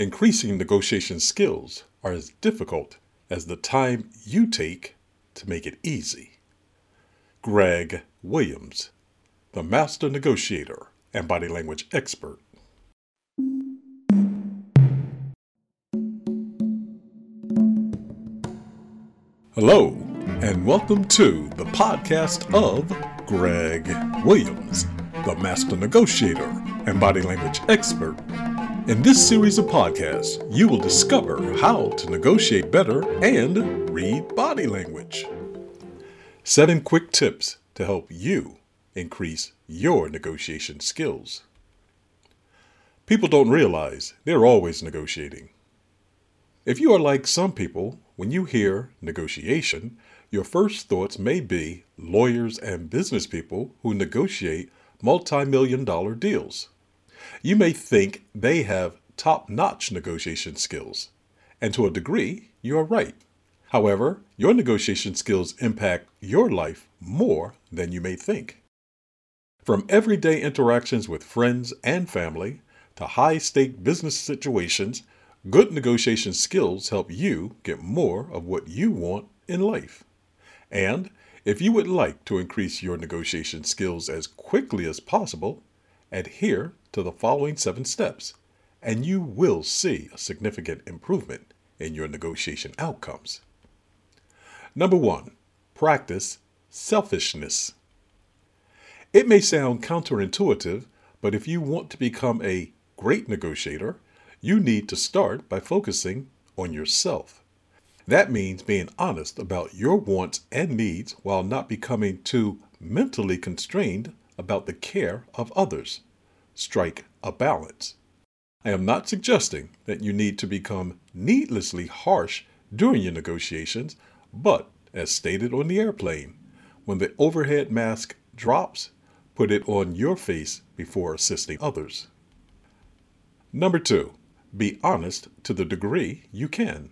Increasing negotiation skills are as difficult as the time you take to make it easy. Greg Williams, the master negotiator and body language expert. Hello, and welcome to the podcast of Greg Williams, the master negotiator and body language expert. In this series of podcasts, you will discover how to negotiate better and read body language. Seven quick tips to help you increase your negotiation skills. People don't realize they're always negotiating. If you are like some people, when you hear negotiation, your first thoughts may be lawyers and business people who negotiate multi million dollar deals. You may think they have top notch negotiation skills, and to a degree, you are right. However, your negotiation skills impact your life more than you may think. From everyday interactions with friends and family to high stake business situations Good negotiation skills help you get more of what you want in life. And if you would like to increase your negotiation skills as quickly as possible, adhere to the following seven steps, and you will see a significant improvement in your negotiation outcomes. Number one, practice selfishness. It may sound counterintuitive, but if you want to become a great negotiator, you need to start by focusing on yourself. That means being honest about your wants and needs while not becoming too mentally constrained about the care of others. Strike a balance. I am not suggesting that you need to become needlessly harsh during your negotiations, but as stated on the airplane, when the overhead mask drops, put it on your face before assisting others. Number two, be honest to the degree you can.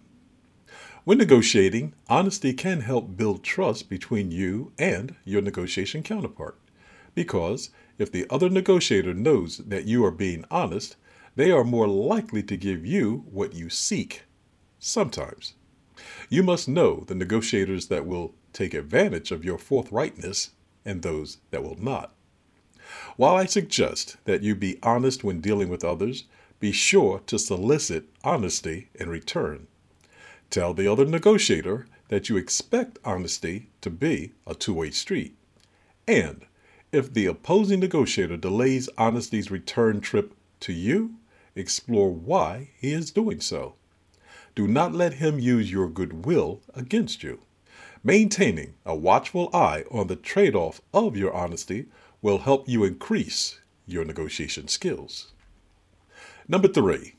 When negotiating, honesty can help build trust between you and your negotiation counterpart. Because if the other negotiator knows that you are being honest, they are more likely to give you what you seek. Sometimes. You must know the negotiators that will take advantage of your forthrightness and those that will not. While I suggest that you be honest when dealing with others, be sure to solicit honesty in return. Tell the other negotiator that you expect honesty to be a two way street. And if the opposing negotiator delays honesty's return trip to you, explore why he is doing so. Do not let him use your goodwill against you. Maintaining a watchful eye on the trade off of your honesty will help you increase your negotiation skills. Number three,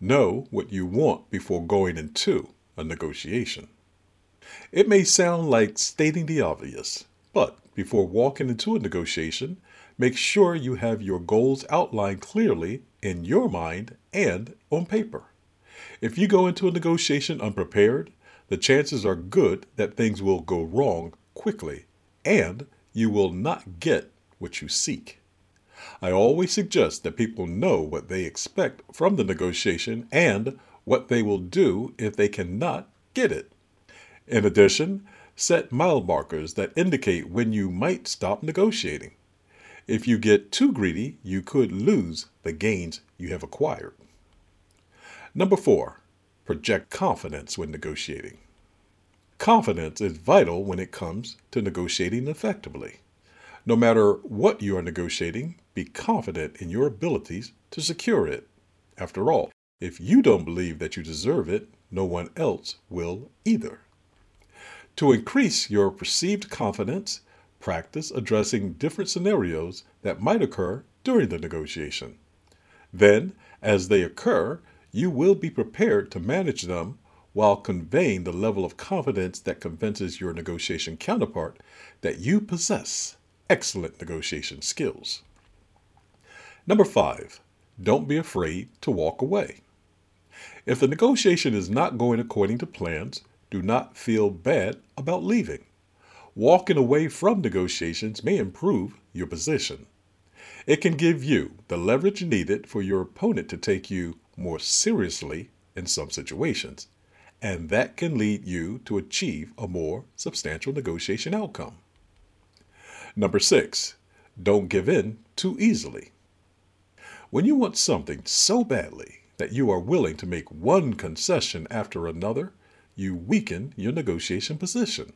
know what you want before going into a negotiation. It may sound like stating the obvious, but before walking into a negotiation, make sure you have your goals outlined clearly in your mind and on paper. If you go into a negotiation unprepared, the chances are good that things will go wrong quickly and you will not get what you seek. I always suggest that people know what they expect from the negotiation and what they will do if they cannot get it. In addition, set mile markers that indicate when you might stop negotiating. If you get too greedy, you could lose the gains you have acquired. Number four, project confidence when negotiating. Confidence is vital when it comes to negotiating effectively. No matter what you are negotiating, be confident in your abilities to secure it. After all, if you don't believe that you deserve it, no one else will either. To increase your perceived confidence, practice addressing different scenarios that might occur during the negotiation. Then, as they occur, you will be prepared to manage them while conveying the level of confidence that convinces your negotiation counterpart that you possess excellent negotiation skills. Number five, don't be afraid to walk away. If the negotiation is not going according to plans, do not feel bad about leaving. Walking away from negotiations may improve your position. It can give you the leverage needed for your opponent to take you more seriously in some situations, and that can lead you to achieve a more substantial negotiation outcome. Number six, don't give in too easily. When you want something so badly that you are willing to make one concession after another, you weaken your negotiation position.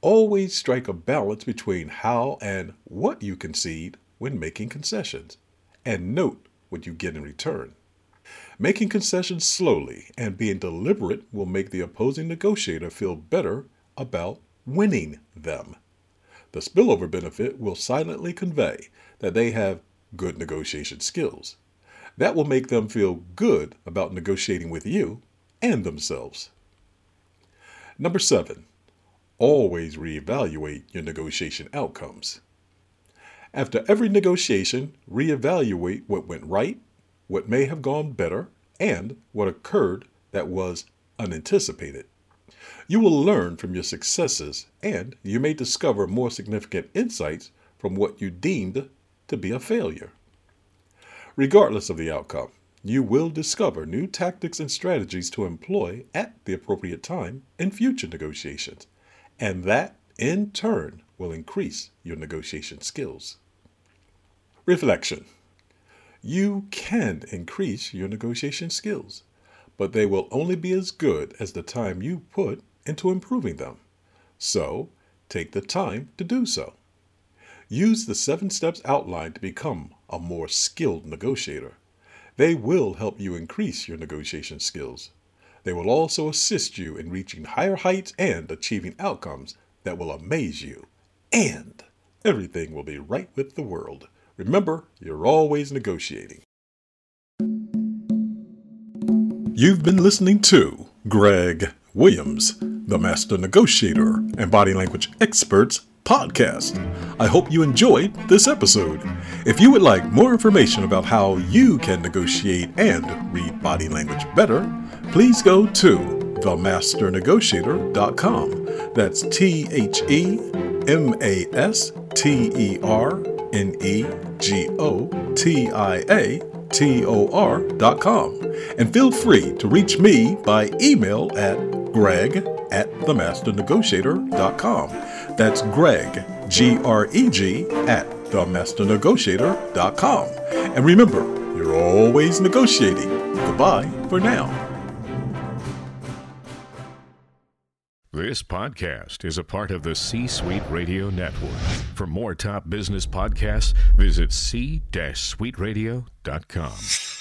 Always strike a balance between how and what you concede when making concessions, and note what you get in return. Making concessions slowly and being deliberate will make the opposing negotiator feel better about winning them. The spillover benefit will silently convey that they have good negotiation skills. That will make them feel good about negotiating with you and themselves. Number seven, always reevaluate your negotiation outcomes. After every negotiation, reevaluate what went right, what may have gone better, and what occurred that was unanticipated. You will learn from your successes, and you may discover more significant insights from what you deemed to be a failure. Regardless of the outcome, you will discover new tactics and strategies to employ at the appropriate time in future negotiations, and that, in turn, will increase your negotiation skills. Reflection You can increase your negotiation skills, but they will only be as good as the time you put into improving them. So, take the time to do so. Use the seven steps outlined to become a more skilled negotiator. They will help you increase your negotiation skills. They will also assist you in reaching higher heights and achieving outcomes that will amaze you. And everything will be right with the world. Remember, you're always negotiating. You've been listening to Greg Williams, the Master Negotiator and Body Language Experts podcast. I hope you enjoyed this episode. If you would like more information about how you can negotiate and read body language better, please go to themasternegotiator.com. That's T H E M A S T E R N E G O T I A T O R.com. And feel free to reach me by email at greg at themasternegotiator.com. That's Greg, G R E G, at themasternegotiator.com. And remember, you're always negotiating. Goodbye for now. This podcast is a part of the C Suite Radio Network. For more top business podcasts, visit c-suiteradio.com.